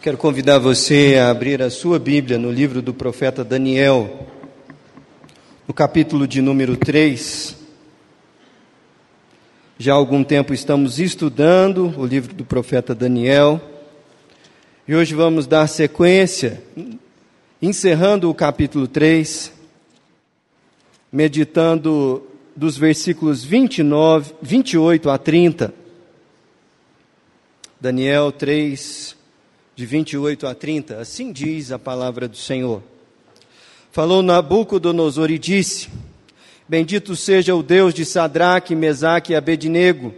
Quero convidar você a abrir a sua Bíblia no livro do profeta Daniel, no capítulo de número 3. Já há algum tempo estamos estudando o livro do profeta Daniel e hoje vamos dar sequência, encerrando o capítulo 3, meditando dos versículos 29, 28 a 30. Daniel 3, de 28 a 30, assim diz a palavra do Senhor. Falou Nabucodonosor e disse: Bendito seja o Deus de Sadraque, Mesaque e Abednego,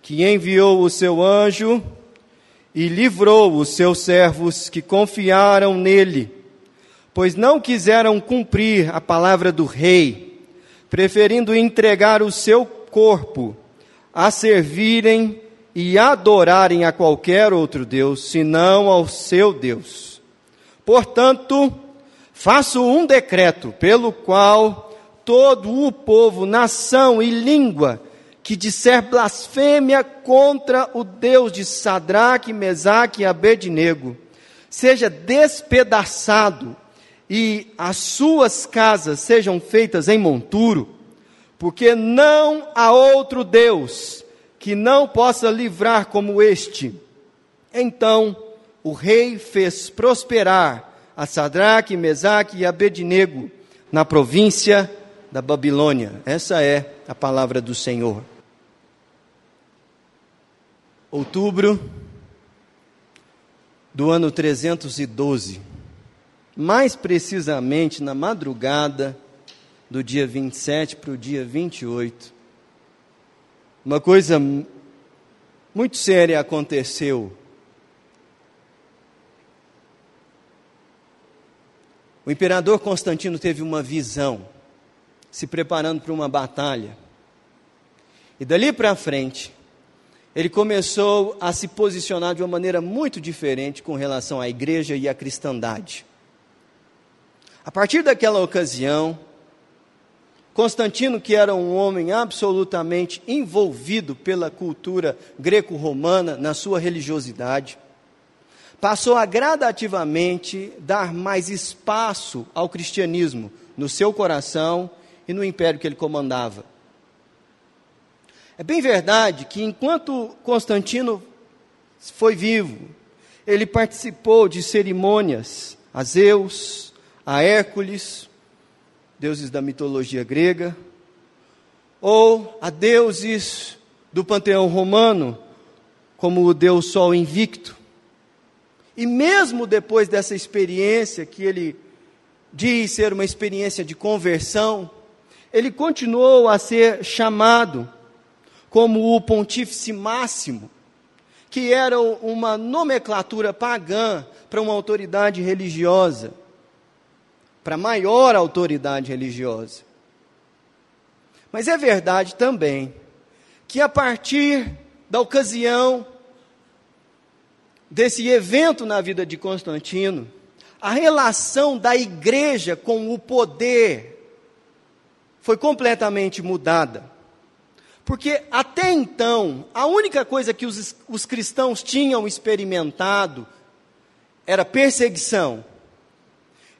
que enviou o seu anjo e livrou os seus servos que confiaram nele, pois não quiseram cumprir a palavra do rei, preferindo entregar o seu corpo a servirem e adorarem a qualquer outro Deus, senão ao seu Deus. Portanto, faço um decreto pelo qual todo o povo, nação e língua que disser blasfêmia contra o Deus de Sadraque, Mesaque e Abednego, seja despedaçado e as suas casas sejam feitas em monturo, porque não há outro Deus que não possa livrar como este. Então o rei fez prosperar a Sadraque, Mesaque e Abednego na província da Babilônia. Essa é a palavra do Senhor. Outubro do ano 312, mais precisamente na madrugada do dia 27 para o dia 28, uma coisa muito séria aconteceu. O imperador Constantino teve uma visão, se preparando para uma batalha. E dali para frente, ele começou a se posicionar de uma maneira muito diferente com relação à igreja e à cristandade. A partir daquela ocasião, Constantino, que era um homem absolutamente envolvido pela cultura greco-romana, na sua religiosidade, passou a gradativamente dar mais espaço ao cristianismo no seu coração e no império que ele comandava. É bem verdade que enquanto Constantino foi vivo, ele participou de cerimônias a Zeus, a Hércules, deuses da mitologia grega, ou a deuses do panteão romano, como o deus Sol invicto. E mesmo depois dessa experiência, que ele diz ser uma experiência de conversão, ele continuou a ser chamado como o pontífice máximo, que era uma nomenclatura pagã para uma autoridade religiosa para maior autoridade religiosa. Mas é verdade também que a partir da ocasião desse evento na vida de Constantino, a relação da igreja com o poder foi completamente mudada. Porque até então, a única coisa que os, os cristãos tinham experimentado era perseguição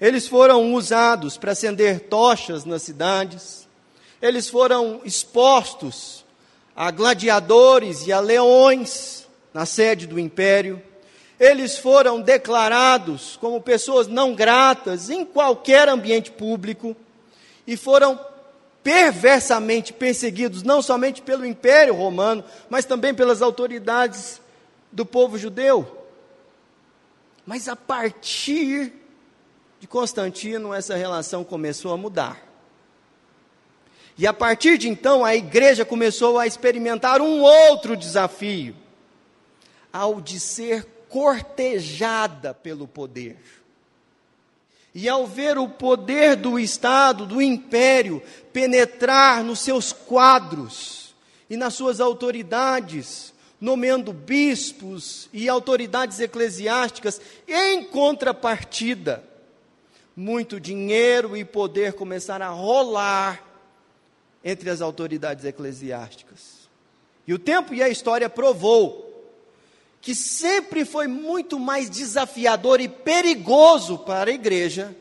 eles foram usados para acender tochas nas cidades, eles foram expostos a gladiadores e a leões na sede do império, eles foram declarados como pessoas não gratas em qualquer ambiente público e foram perversamente perseguidos, não somente pelo Império Romano, mas também pelas autoridades do povo judeu. Mas a partir de Constantino, essa relação começou a mudar. E a partir de então, a igreja começou a experimentar um outro desafio, ao de ser cortejada pelo poder. E ao ver o poder do Estado, do império, penetrar nos seus quadros e nas suas autoridades, nomeando bispos e autoridades eclesiásticas, em contrapartida, muito dinheiro e poder começaram a rolar entre as autoridades eclesiásticas. E o tempo e a história provou que sempre foi muito mais desafiador e perigoso para a igreja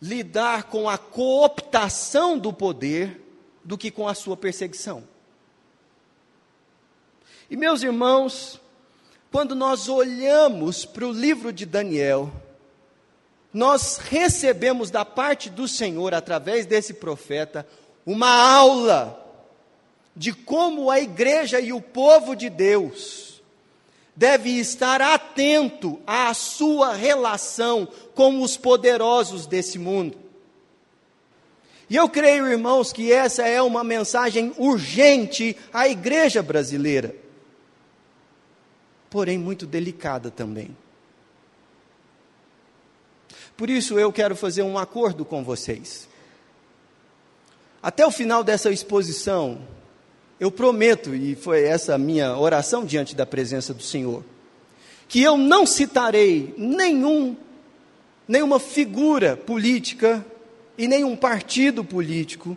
lidar com a cooptação do poder do que com a sua perseguição. E meus irmãos, quando nós olhamos para o livro de Daniel, nós recebemos da parte do Senhor, através desse profeta, uma aula de como a igreja e o povo de Deus deve estar atento à sua relação com os poderosos desse mundo. E eu creio, irmãos, que essa é uma mensagem urgente à igreja brasileira, porém muito delicada também. Por isso eu quero fazer um acordo com vocês. Até o final dessa exposição, eu prometo, e foi essa a minha oração diante da presença do Senhor, que eu não citarei nenhum, nenhuma figura política e nenhum partido político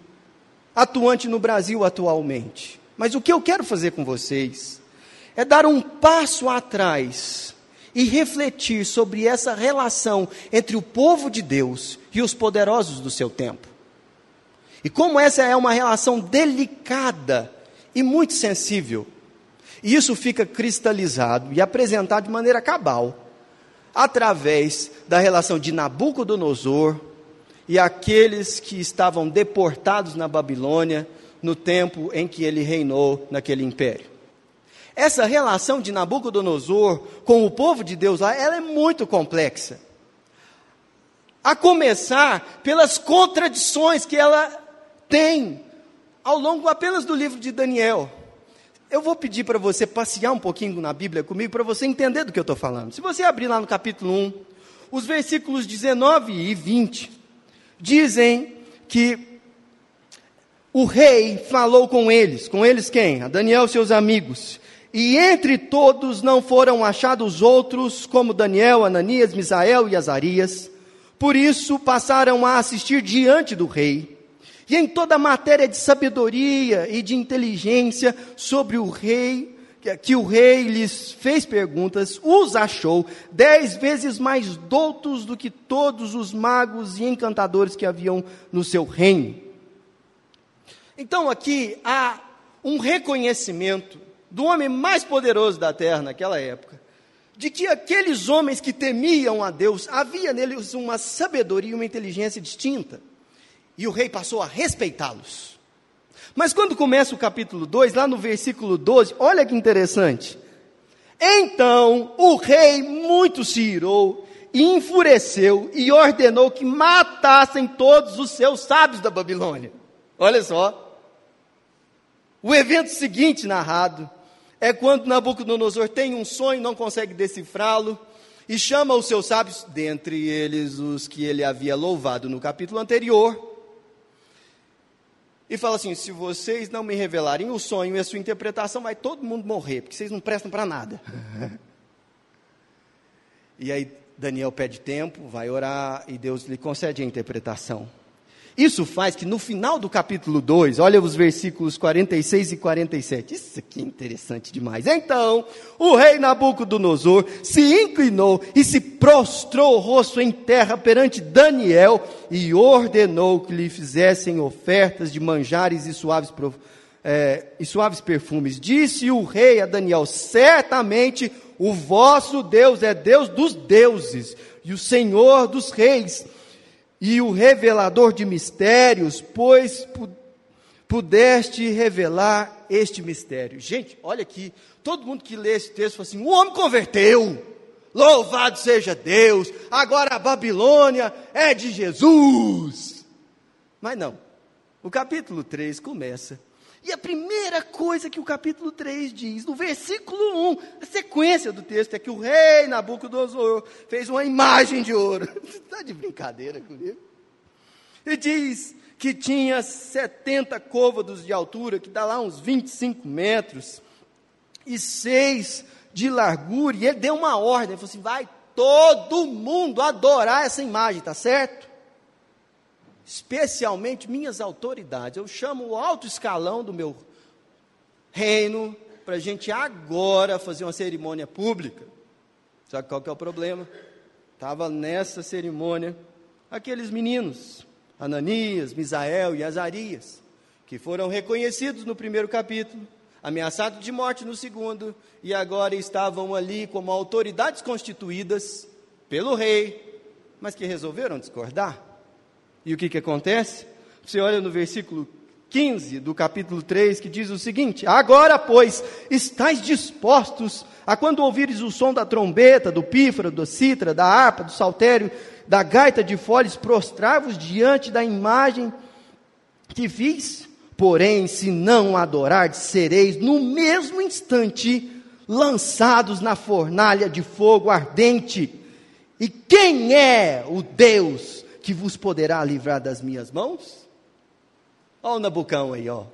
atuante no Brasil atualmente. Mas o que eu quero fazer com vocês é dar um passo atrás e refletir sobre essa relação entre o povo de Deus e os poderosos do seu tempo. E como essa é uma relação delicada e muito sensível. E isso fica cristalizado e apresentado de maneira cabal através da relação de Nabucodonosor e aqueles que estavam deportados na Babilônia no tempo em que ele reinou naquele império. Essa relação de Nabucodonosor com o povo de Deus lá, ela é muito complexa. A começar pelas contradições que ela tem ao longo apenas do livro de Daniel. Eu vou pedir para você passear um pouquinho na Bíblia comigo para você entender do que eu estou falando. Se você abrir lá no capítulo 1, os versículos 19 e 20 dizem que o rei falou com eles. Com eles quem? A Daniel e seus amigos. E entre todos não foram achados outros como Daniel, Ananias, Misael e Azarias. Por isso passaram a assistir diante do rei. E em toda matéria de sabedoria e de inteligência sobre o rei, que o rei lhes fez perguntas, os achou dez vezes mais doutos do que todos os magos e encantadores que haviam no seu reino. Então aqui há um reconhecimento do homem mais poderoso da terra naquela época, de que aqueles homens que temiam a Deus, havia neles uma sabedoria e uma inteligência distinta e o rei passou a respeitá-los. Mas quando começa o capítulo 2, lá no versículo 12, olha que interessante. Então o rei muito se irou e enfureceu e ordenou que matassem todos os seus sábios da Babilônia. Olha só. O evento seguinte narrado é quando Nabucodonosor tem um sonho, não consegue decifrá-lo, e chama os seus sábios, dentre eles os que ele havia louvado no capítulo anterior, e fala assim: se vocês não me revelarem o sonho e a sua interpretação, vai todo mundo morrer, porque vocês não prestam para nada. e aí Daniel pede tempo, vai orar e Deus lhe concede a interpretação. Isso faz que no final do capítulo 2, olha os versículos 46 e 47. Isso aqui é interessante demais. Então, o rei Nabucodonosor se inclinou e se prostrou o rosto em terra perante Daniel e ordenou que lhe fizessem ofertas de manjares e suaves, é, e suaves perfumes. Disse o rei a Daniel: Certamente o vosso Deus é Deus dos deuses e o Senhor dos reis e o revelador de mistérios, pois pudeste revelar este mistério. Gente, olha aqui, todo mundo que lê esse texto fala assim: o homem converteu, louvado seja Deus, agora a Babilônia é de Jesus. Mas não, o capítulo 3 começa e a primeira coisa que o capítulo 3 diz, no versículo 1, a sequência do texto é que o rei Nabucodonosor fez uma imagem de ouro. Está de brincadeira comigo? E diz que tinha 70 côvados de altura, que dá lá uns 25 metros, e seis de largura, e ele deu uma ordem, ele falou assim, vai todo mundo adorar essa imagem, tá certo? Especialmente minhas autoridades. Eu chamo o alto escalão do meu reino para a gente agora fazer uma cerimônia pública. Sabe qual que é o problema? Estava nessa cerimônia aqueles meninos, Ananias, Misael e Azarias, que foram reconhecidos no primeiro capítulo, ameaçados de morte no segundo, e agora estavam ali como autoridades constituídas pelo rei, mas que resolveram discordar. E o que, que acontece? Você olha no versículo 15 do capítulo 3, que diz o seguinte: Agora, pois, estáis dispostos a quando ouvires o som da trombeta, do pífaro, do citra, da harpa, do saltério, da gaita de foles, prostrar-vos diante da imagem que fiz? Porém, se não adorardes, sereis no mesmo instante lançados na fornalha de fogo ardente. E quem é o Deus que vos poderá livrar das minhas mãos? Olha o Nabucão aí, ó.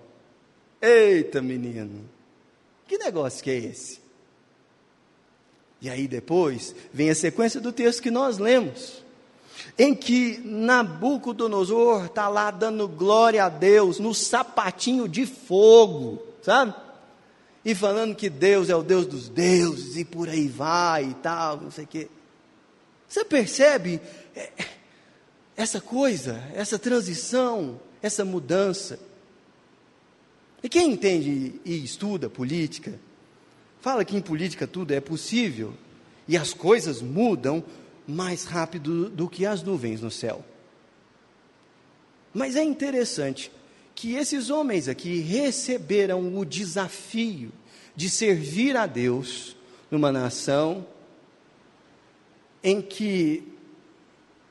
Eita, menino. Que negócio que é esse? E aí depois vem a sequência do texto que nós lemos, em que Nabucodonosor está lá dando glória a Deus no sapatinho de fogo, sabe? E falando que Deus é o Deus dos deuses e por aí vai e tal, não sei o quê. Você percebe é, essa coisa, essa transição, essa mudança? E quem entende e estuda política, fala que em política tudo é possível e as coisas mudam mais rápido do que as nuvens no céu. Mas é interessante que esses homens aqui receberam o desafio de servir a Deus numa nação em que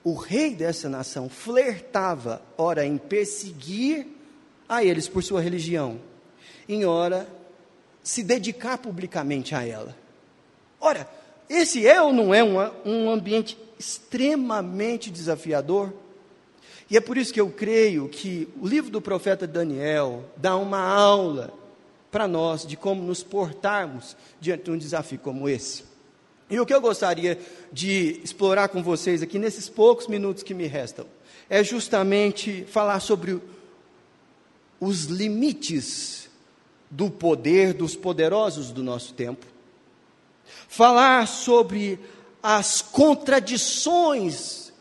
o rei dessa nação flertava, ora, em perseguir a eles por sua religião, em hora se dedicar publicamente a ela. Ora, esse é ou não é um, um ambiente extremamente desafiador? E é por isso que eu creio que o livro do profeta Daniel dá uma aula para nós de como nos portarmos diante de um desafio como esse. E o que eu gostaria de explorar com vocês aqui nesses poucos minutos que me restam é justamente falar sobre os limites do poder dos poderosos do nosso tempo, falar sobre as contradições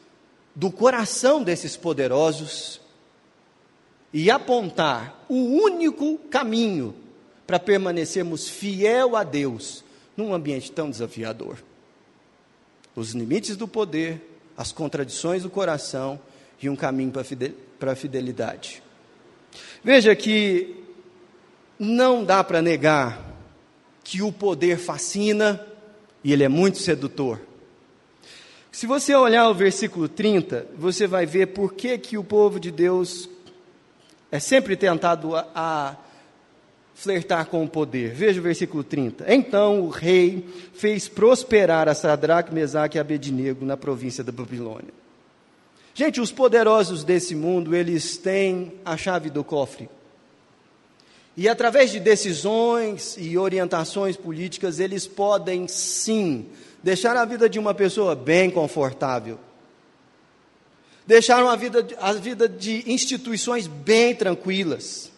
do coração desses poderosos e apontar o único caminho para permanecermos fiel a Deus num ambiente tão desafiador. Os limites do poder, as contradições do coração e um caminho para a fidelidade. Veja que não dá para negar que o poder fascina e ele é muito sedutor. Se você olhar o versículo 30, você vai ver por que, que o povo de Deus é sempre tentado a, a flertar com o poder. Veja o versículo 30. Então o rei fez prosperar a Sadraque, Mesaque e Abednego na província da Babilônia. Gente, os poderosos desse mundo, eles têm a chave do cofre. E através de decisões e orientações políticas, eles podem sim deixar a vida de uma pessoa bem confortável. Deixar a vida, a vida de instituições bem tranquilas.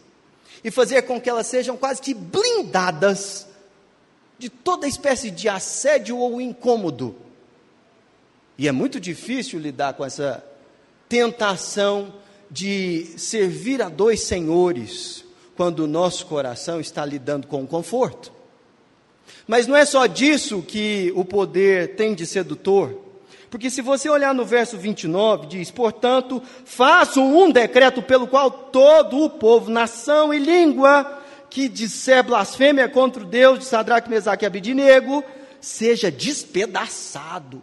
E fazer com que elas sejam quase que blindadas de toda espécie de assédio ou incômodo. E é muito difícil lidar com essa tentação de servir a dois senhores quando o nosso coração está lidando com o conforto. Mas não é só disso que o poder tem de sedutor. Porque se você olhar no verso 29, diz: Portanto, faço um decreto pelo qual todo o povo, nação e língua que disser blasfêmia contra o Deus de Sadraque, Mesaque e Abidinego, seja despedaçado.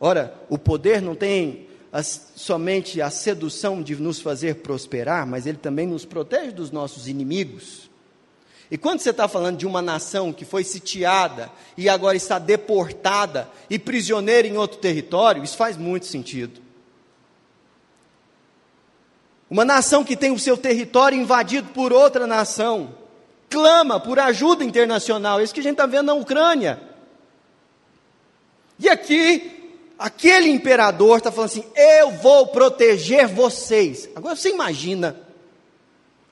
Ora, o poder não tem as, somente a sedução de nos fazer prosperar, mas ele também nos protege dos nossos inimigos. E quando você está falando de uma nação que foi sitiada e agora está deportada e prisioneira em outro território, isso faz muito sentido. Uma nação que tem o seu território invadido por outra nação, clama por ajuda internacional, é isso que a gente está vendo na Ucrânia. E aqui, aquele imperador está falando assim: eu vou proteger vocês. Agora você imagina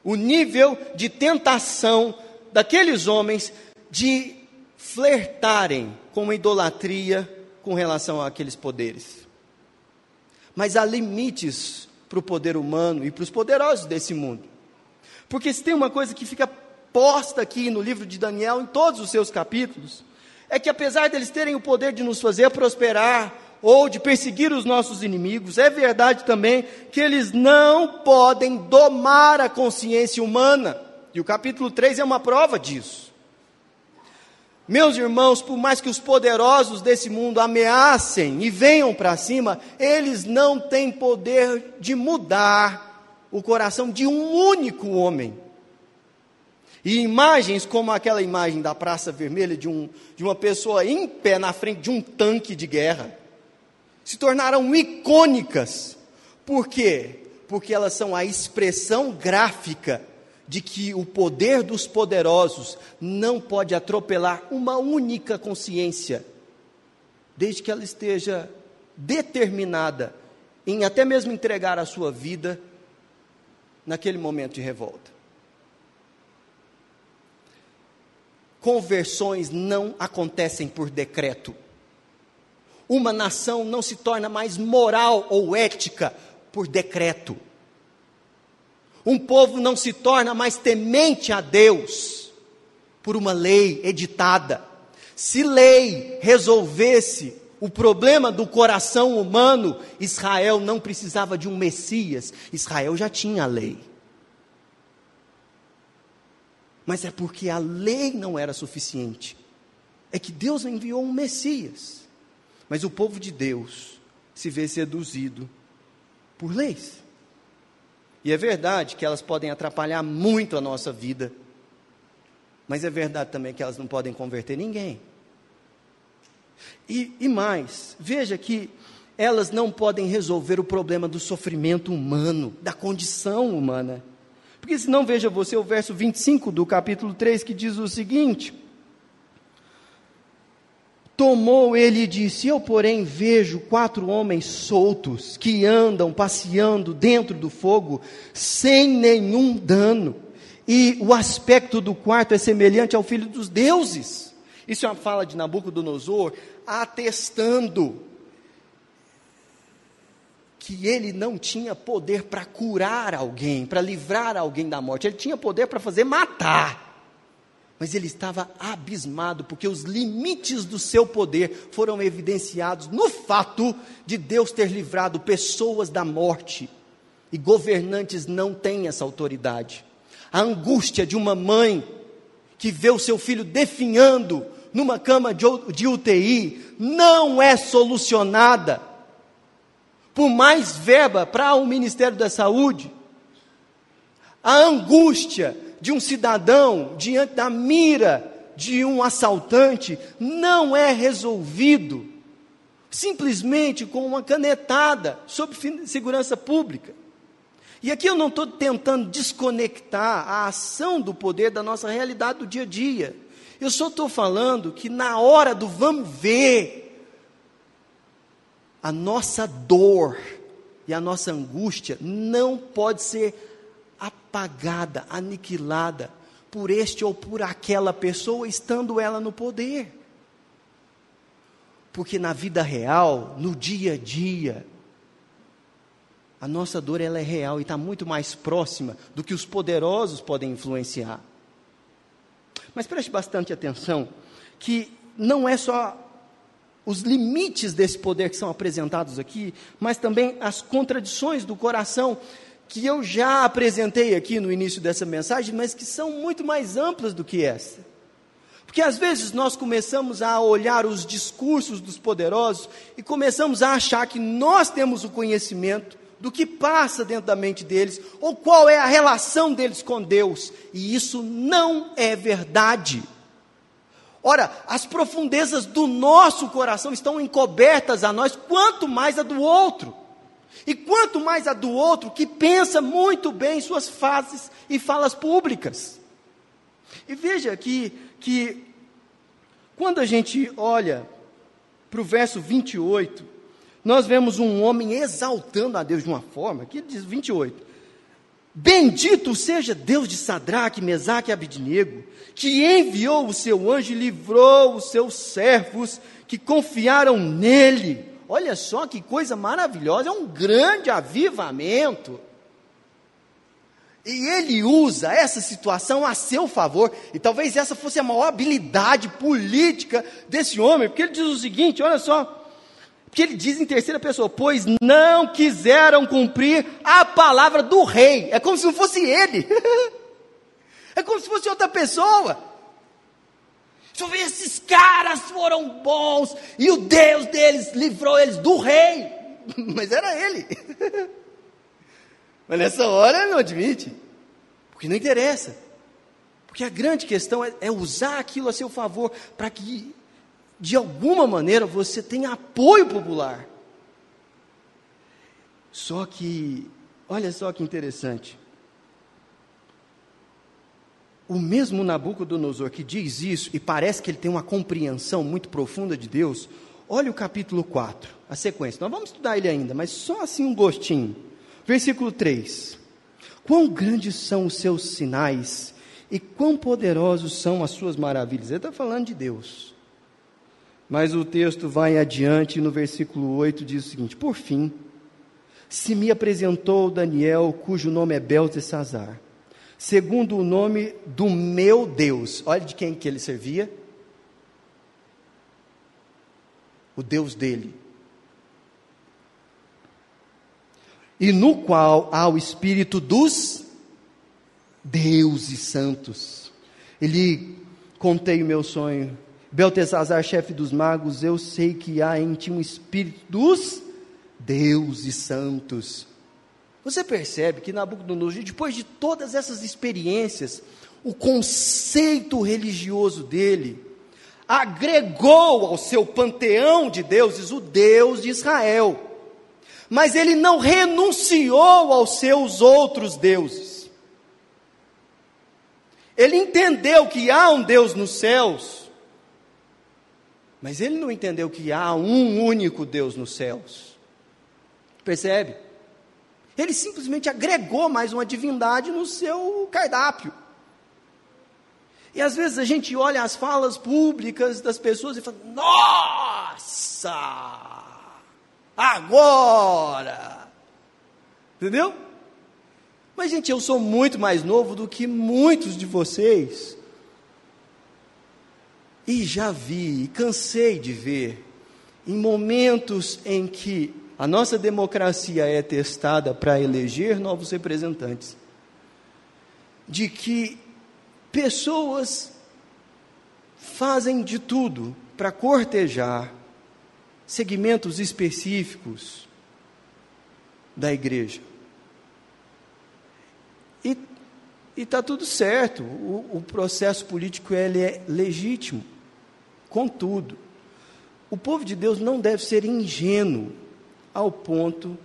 o nível de tentação daqueles homens de flertarem com idolatria com relação àqueles poderes. Mas há limites para o poder humano e para os poderosos desse mundo. Porque se tem uma coisa que fica posta aqui no livro de Daniel, em todos os seus capítulos, é que apesar deles terem o poder de nos fazer prosperar, ou de perseguir os nossos inimigos, é verdade também que eles não podem domar a consciência humana. E o capítulo 3 é uma prova disso. Meus irmãos, por mais que os poderosos desse mundo ameacem e venham para cima, eles não têm poder de mudar o coração de um único homem. E imagens como aquela imagem da Praça Vermelha de, um, de uma pessoa em pé na frente de um tanque de guerra se tornaram icônicas. Por quê? Porque elas são a expressão gráfica de que o poder dos poderosos não pode atropelar uma única consciência, desde que ela esteja determinada em até mesmo entregar a sua vida naquele momento de revolta. Conversões não acontecem por decreto. Uma nação não se torna mais moral ou ética por decreto. Um povo não se torna mais temente a Deus por uma lei editada. Se lei resolvesse o problema do coração humano, Israel não precisava de um Messias, Israel já tinha a lei. Mas é porque a lei não era suficiente, é que Deus enviou um Messias. Mas o povo de Deus se vê seduzido por leis. E é verdade que elas podem atrapalhar muito a nossa vida, mas é verdade também que elas não podem converter ninguém. E, e mais, veja que elas não podem resolver o problema do sofrimento humano, da condição humana. Porque senão, veja você o verso 25 do capítulo 3 que diz o seguinte: Tomou ele e disse: Eu, porém, vejo quatro homens soltos que andam passeando dentro do fogo sem nenhum dano. E o aspecto do quarto é semelhante ao filho dos deuses. Isso é uma fala de Nabucodonosor atestando que ele não tinha poder para curar alguém, para livrar alguém da morte. Ele tinha poder para fazer matar. Mas ele estava abismado, porque os limites do seu poder foram evidenciados no fato de Deus ter livrado pessoas da morte. E governantes não têm essa autoridade. A angústia de uma mãe que vê o seu filho definhando numa cama de UTI não é solucionada por mais verba para o Ministério da Saúde. A angústia de um cidadão diante da mira de um assaltante não é resolvido simplesmente com uma canetada sobre segurança pública. E aqui eu não estou tentando desconectar a ação do poder da nossa realidade do dia a dia. Eu só estou falando que na hora do vamos ver, a nossa dor e a nossa angústia não pode ser apagada, aniquilada por este ou por aquela pessoa, estando ela no poder. Porque na vida real, no dia a dia, a nossa dor ela é real e está muito mais próxima do que os poderosos podem influenciar. Mas preste bastante atenção que não é só os limites desse poder que são apresentados aqui, mas também as contradições do coração que eu já apresentei aqui no início dessa mensagem, mas que são muito mais amplas do que essa. Porque às vezes nós começamos a olhar os discursos dos poderosos e começamos a achar que nós temos o conhecimento do que passa dentro da mente deles, ou qual é a relação deles com Deus, e isso não é verdade. Ora, as profundezas do nosso coração estão encobertas a nós, quanto mais a do outro. E quanto mais a do outro que pensa muito bem suas fases e falas públicas. E veja aqui que quando a gente olha para o verso 28, nós vemos um homem exaltando a Deus de uma forma, que diz 28. Bendito seja Deus de Sadraque, Mesaque e Abidnego, que enviou o seu anjo e livrou os seus servos que confiaram nele. Olha só que coisa maravilhosa, é um grande avivamento. E ele usa essa situação a seu favor, e talvez essa fosse a maior habilidade política desse homem, porque ele diz o seguinte: olha só, que ele diz em terceira pessoa, pois não quiseram cumprir a palavra do rei. É como se não fosse ele. é como se fosse outra pessoa. Só ver esses caras foram bons e o Deus deles livrou eles do rei. Mas era ele. Mas nessa hora ele não admite. Porque não interessa. Porque a grande questão é, é usar aquilo a seu favor para que de alguma maneira você tem apoio popular. Só que, olha só que interessante. O mesmo Nabucodonosor que diz isso, e parece que ele tem uma compreensão muito profunda de Deus, olha o capítulo 4, a sequência. Nós vamos estudar ele ainda, mas só assim um gostinho. Versículo 3: Quão grandes são os seus sinais, e quão poderosos são as suas maravilhas. Ele está falando de Deus. Mas o texto vai adiante no versículo 8 diz o seguinte: Por fim, se me apresentou Daniel, cujo nome é Beltesazar, segundo o nome do meu Deus. Olha de quem que ele servia. O Deus dele. E no qual há o espírito dos deuses santos. Ele contei o meu sonho Beltesazar, chefe dos magos, eu sei que há em ti um espírito dos deuses santos. Você percebe que Nabucodonosor, depois de todas essas experiências, o conceito religioso dele agregou ao seu panteão de deuses o Deus de Israel. Mas ele não renunciou aos seus outros deuses. Ele entendeu que há um Deus nos céus mas ele não entendeu que há um único Deus nos céus. Percebe? Ele simplesmente agregou mais uma divindade no seu cardápio. E às vezes a gente olha as falas públicas das pessoas e fala: Nossa! Agora! Entendeu? Mas, gente, eu sou muito mais novo do que muitos de vocês. E já vi, cansei de ver, em momentos em que a nossa democracia é testada para eleger novos representantes, de que pessoas fazem de tudo para cortejar segmentos específicos da igreja. E está tudo certo, o, o processo político ele é legítimo. Contudo, o povo de Deus não deve ser ingênuo ao ponto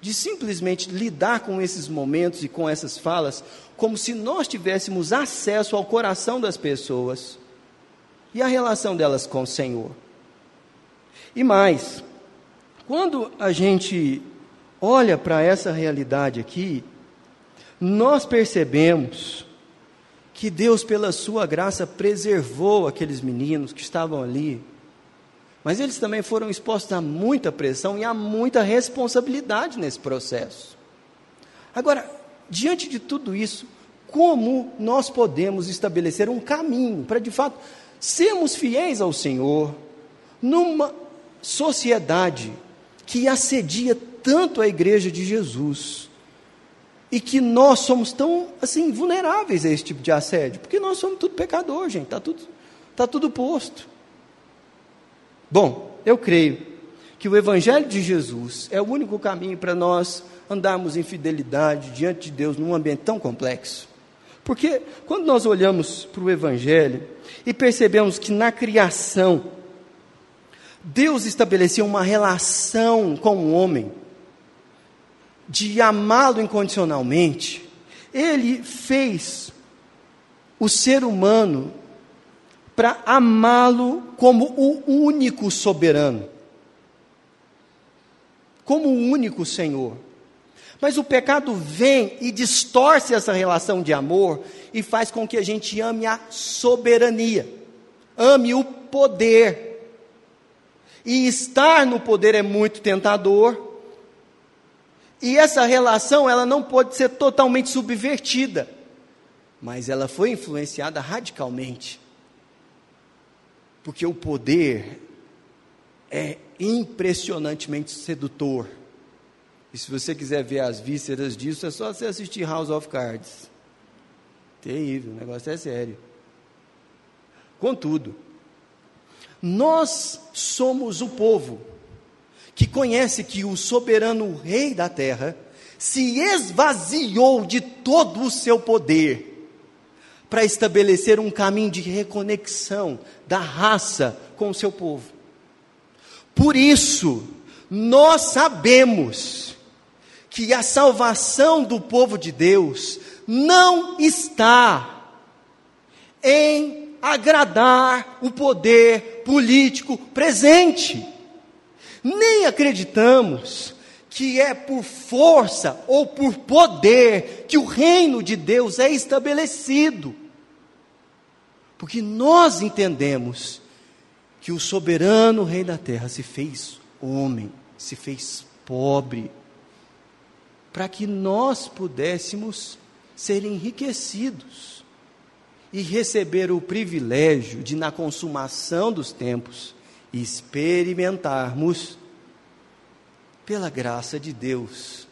de simplesmente lidar com esses momentos e com essas falas como se nós tivéssemos acesso ao coração das pessoas e a relação delas com o Senhor. E mais, quando a gente olha para essa realidade aqui, nós percebemos que Deus, pela sua graça, preservou aqueles meninos que estavam ali. Mas eles também foram expostos a muita pressão e a muita responsabilidade nesse processo. Agora, diante de tudo isso, como nós podemos estabelecer um caminho para, de fato, sermos fiéis ao Senhor numa sociedade que assedia tanto a igreja de Jesus? e que nós somos tão assim vulneráveis a esse tipo de assédio, porque nós somos tudo pecador, gente, tá tudo tá tudo posto. Bom, eu creio que o evangelho de Jesus é o único caminho para nós andarmos em fidelidade diante de Deus num ambiente tão complexo. Porque quando nós olhamos para o evangelho e percebemos que na criação Deus estabeleceu uma relação com o homem, de amá-lo incondicionalmente, ele fez o ser humano para amá-lo como o único soberano, como o único Senhor. Mas o pecado vem e distorce essa relação de amor e faz com que a gente ame a soberania, ame o poder. E estar no poder é muito tentador. E essa relação, ela não pode ser totalmente subvertida, mas ela foi influenciada radicalmente. Porque o poder é impressionantemente sedutor. E se você quiser ver as vísceras disso, é só você assistir House of Cards. Terrível, o negócio é sério. Contudo, nós somos o povo que conhece que o soberano rei da terra se esvaziou de todo o seu poder para estabelecer um caminho de reconexão da raça com o seu povo. Por isso, nós sabemos que a salvação do povo de Deus não está em agradar o poder político presente. Nem acreditamos que é por força ou por poder que o reino de Deus é estabelecido. Porque nós entendemos que o soberano rei da terra se fez homem, se fez pobre, para que nós pudéssemos ser enriquecidos e receber o privilégio de, na consumação dos tempos, experimentarmos, pela graça de Deus,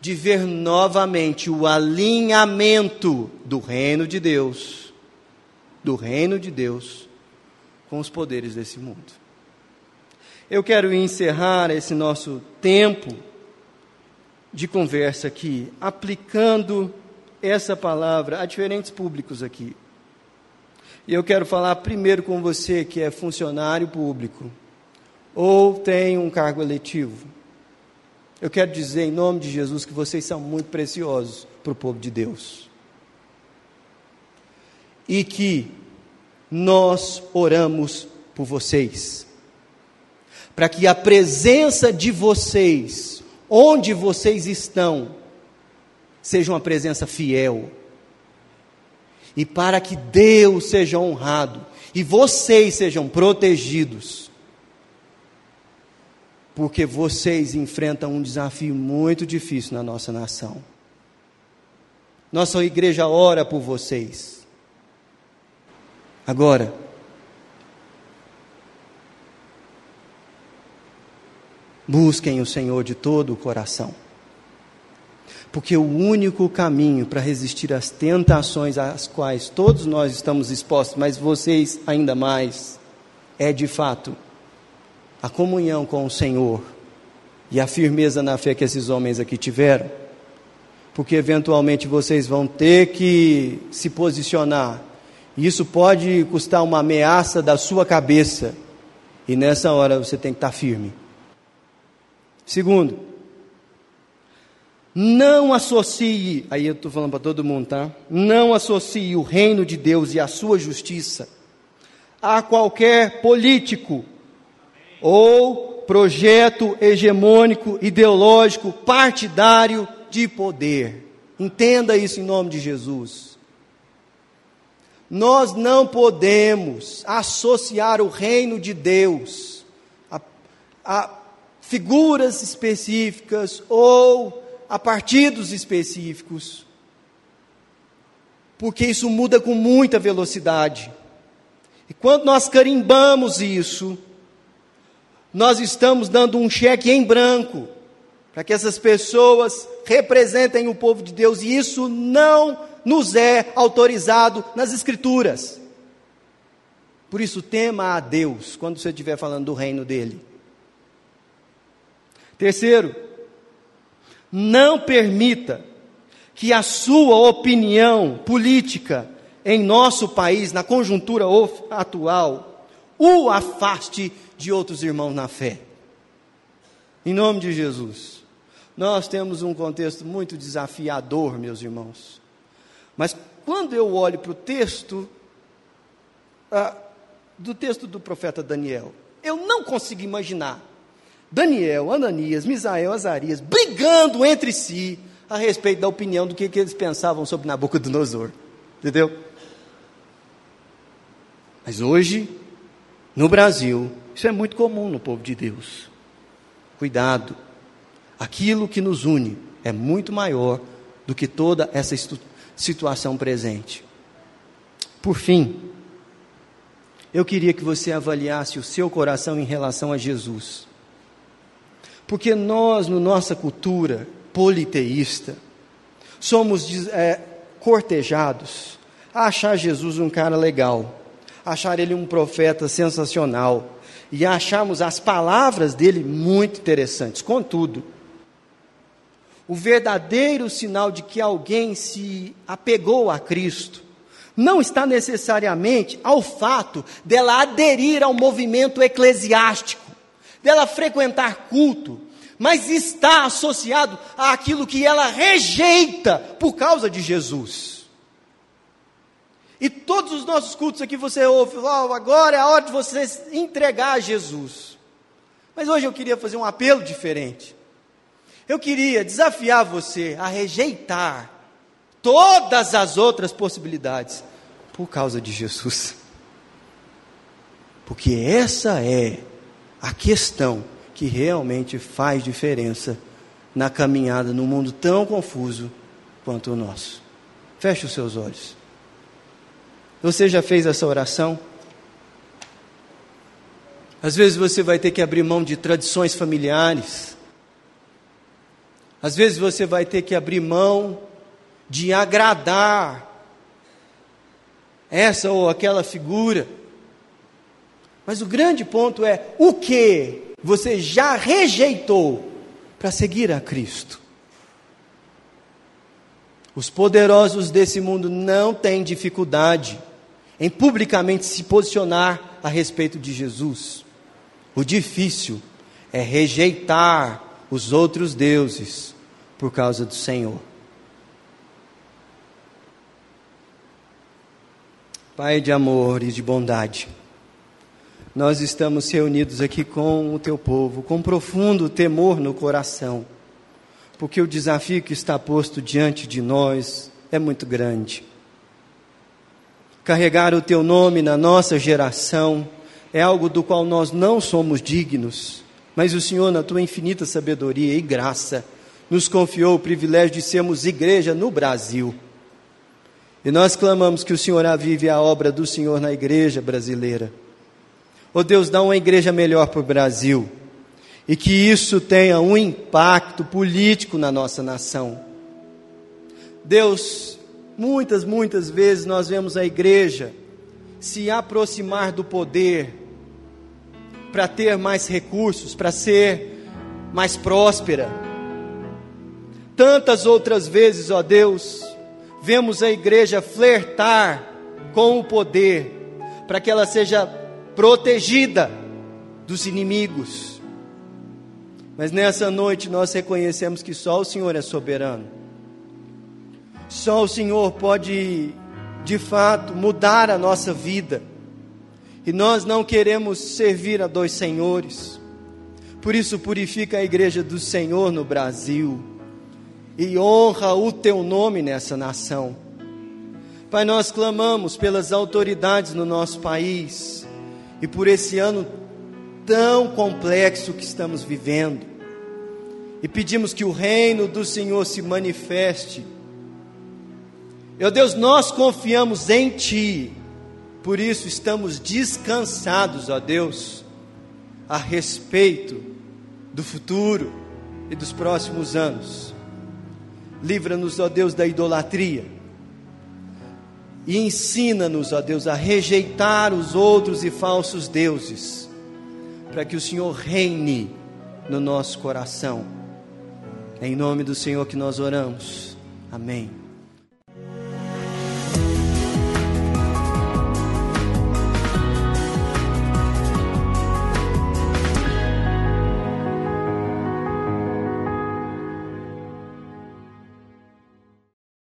de ver novamente o alinhamento do reino de Deus, do reino de Deus, com os poderes desse mundo. Eu quero encerrar esse nosso tempo de conversa aqui, aplicando essa palavra a diferentes públicos aqui. E eu quero falar primeiro com você que é funcionário público ou tem um cargo eletivo. Eu quero dizer em nome de Jesus que vocês são muito preciosos para o povo de Deus. E que nós oramos por vocês, para que a presença de vocês onde vocês estão, seja uma presença fiel. E para que Deus seja honrado e vocês sejam protegidos, porque vocês enfrentam um desafio muito difícil na nossa nação. Nossa igreja ora por vocês. Agora, Busquem o Senhor de todo o coração. Porque o único caminho para resistir às tentações às quais todos nós estamos expostos, mas vocês ainda mais, é de fato a comunhão com o Senhor e a firmeza na fé que esses homens aqui tiveram. Porque eventualmente vocês vão ter que se posicionar. E isso pode custar uma ameaça da sua cabeça. E nessa hora você tem que estar firme. Segundo, não associe, aí eu estou falando para todo mundo, tá? Não associe o reino de Deus e a sua justiça a qualquer político ou projeto hegemônico, ideológico, partidário de poder. Entenda isso em nome de Jesus. Nós não podemos associar o reino de Deus a, a figuras específicas ou a partidos específicos, porque isso muda com muita velocidade. E quando nós carimbamos isso, nós estamos dando um cheque em branco para que essas pessoas representem o povo de Deus, e isso não nos é autorizado nas Escrituras. Por isso, tema a Deus quando você estiver falando do reino dele. Terceiro, não permita que a sua opinião política em nosso país, na conjuntura atual, o afaste de outros irmãos na fé. Em nome de Jesus. Nós temos um contexto muito desafiador, meus irmãos. Mas quando eu olho para o texto, ah, do texto do profeta Daniel, eu não consigo imaginar Daniel, Ananias, Misael, Azarias, brigando entre si a respeito da opinião do que, que eles pensavam sobre Nabucodonosor. Entendeu? Mas hoje, no Brasil, isso é muito comum no povo de Deus. Cuidado. Aquilo que nos une é muito maior do que toda essa situação presente. Por fim, eu queria que você avaliasse o seu coração em relação a Jesus. Porque nós, na no nossa cultura politeísta, somos é, cortejados a achar Jesus um cara legal, achar ele um profeta sensacional e acharmos as palavras dele muito interessantes. Contudo, o verdadeiro sinal de que alguém se apegou a Cristo não está necessariamente ao fato dela aderir ao movimento eclesiástico, dela frequentar culto, mas está associado àquilo que ela rejeita por causa de Jesus. E todos os nossos cultos aqui você ouve, oh, agora é a hora de você entregar a Jesus. Mas hoje eu queria fazer um apelo diferente. Eu queria desafiar você a rejeitar todas as outras possibilidades por causa de Jesus. Porque essa é a questão que realmente faz diferença na caminhada num mundo tão confuso quanto o nosso. Feche os seus olhos. Você já fez essa oração? Às vezes você vai ter que abrir mão de tradições familiares. Às vezes você vai ter que abrir mão de agradar essa ou aquela figura. Mas o grande ponto é o que você já rejeitou para seguir a Cristo. Os poderosos desse mundo não têm dificuldade em publicamente se posicionar a respeito de Jesus. O difícil é rejeitar os outros deuses por causa do Senhor. Pai de amor e de bondade, nós estamos reunidos aqui com o teu povo, com profundo temor no coração, porque o desafio que está posto diante de nós é muito grande. Carregar o teu nome na nossa geração é algo do qual nós não somos dignos, mas o Senhor, na tua infinita sabedoria e graça, nos confiou o privilégio de sermos igreja no Brasil. E nós clamamos que o Senhor avive a obra do Senhor na igreja brasileira. Oh Deus, dá uma igreja melhor para o Brasil. E que isso tenha um impacto político na nossa nação. Deus, Muitas, muitas vezes nós vemos a igreja se aproximar do poder para ter mais recursos, para ser mais próspera. Tantas outras vezes, ó Deus, vemos a igreja flertar com o poder para que ela seja protegida dos inimigos. Mas nessa noite nós reconhecemos que só o Senhor é soberano. Só o Senhor pode, de fato, mudar a nossa vida. E nós não queremos servir a dois senhores. Por isso, purifica a igreja do Senhor no Brasil. E honra o teu nome nessa nação. Pai, nós clamamos pelas autoridades no nosso país e por esse ano tão complexo que estamos vivendo. E pedimos que o reino do Senhor se manifeste meu Deus, nós confiamos em Ti, por isso estamos descansados, ó Deus, a respeito do futuro e dos próximos anos. Livra-nos, ó Deus, da idolatria. E ensina-nos, ó Deus, a rejeitar os outros e falsos deuses, para que o Senhor reine no nosso coração. É em nome do Senhor que nós oramos. Amém.